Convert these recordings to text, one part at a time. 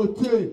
côté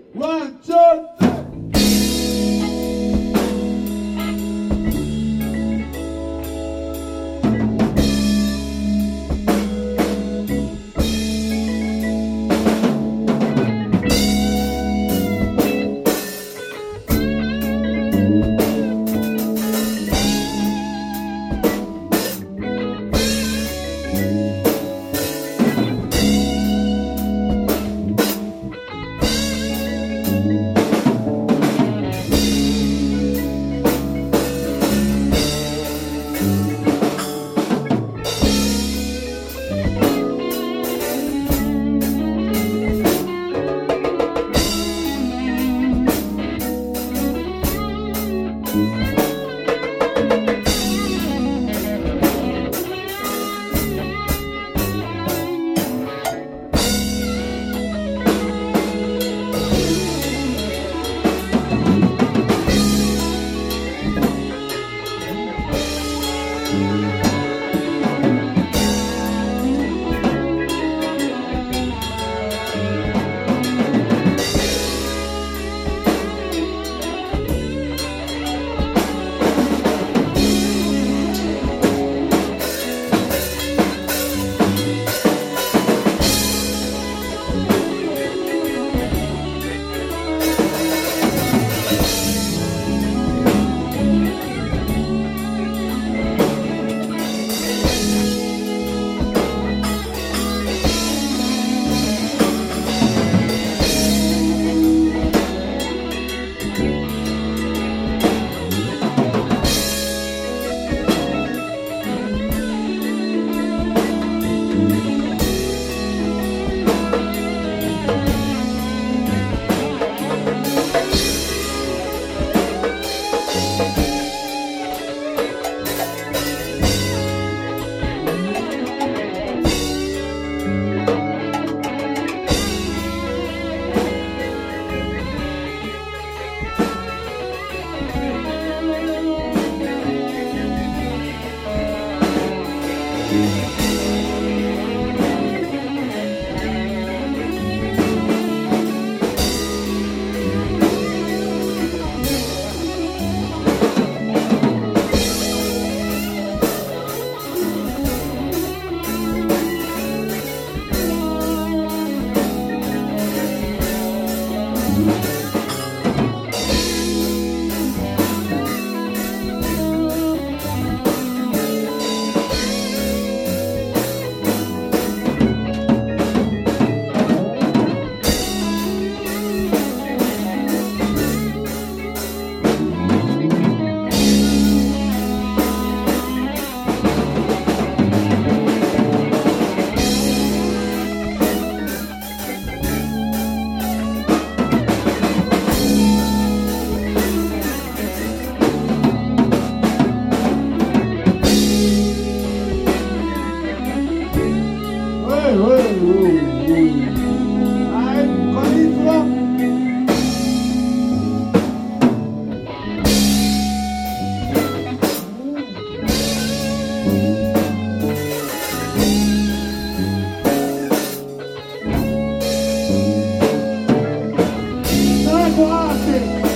negócio.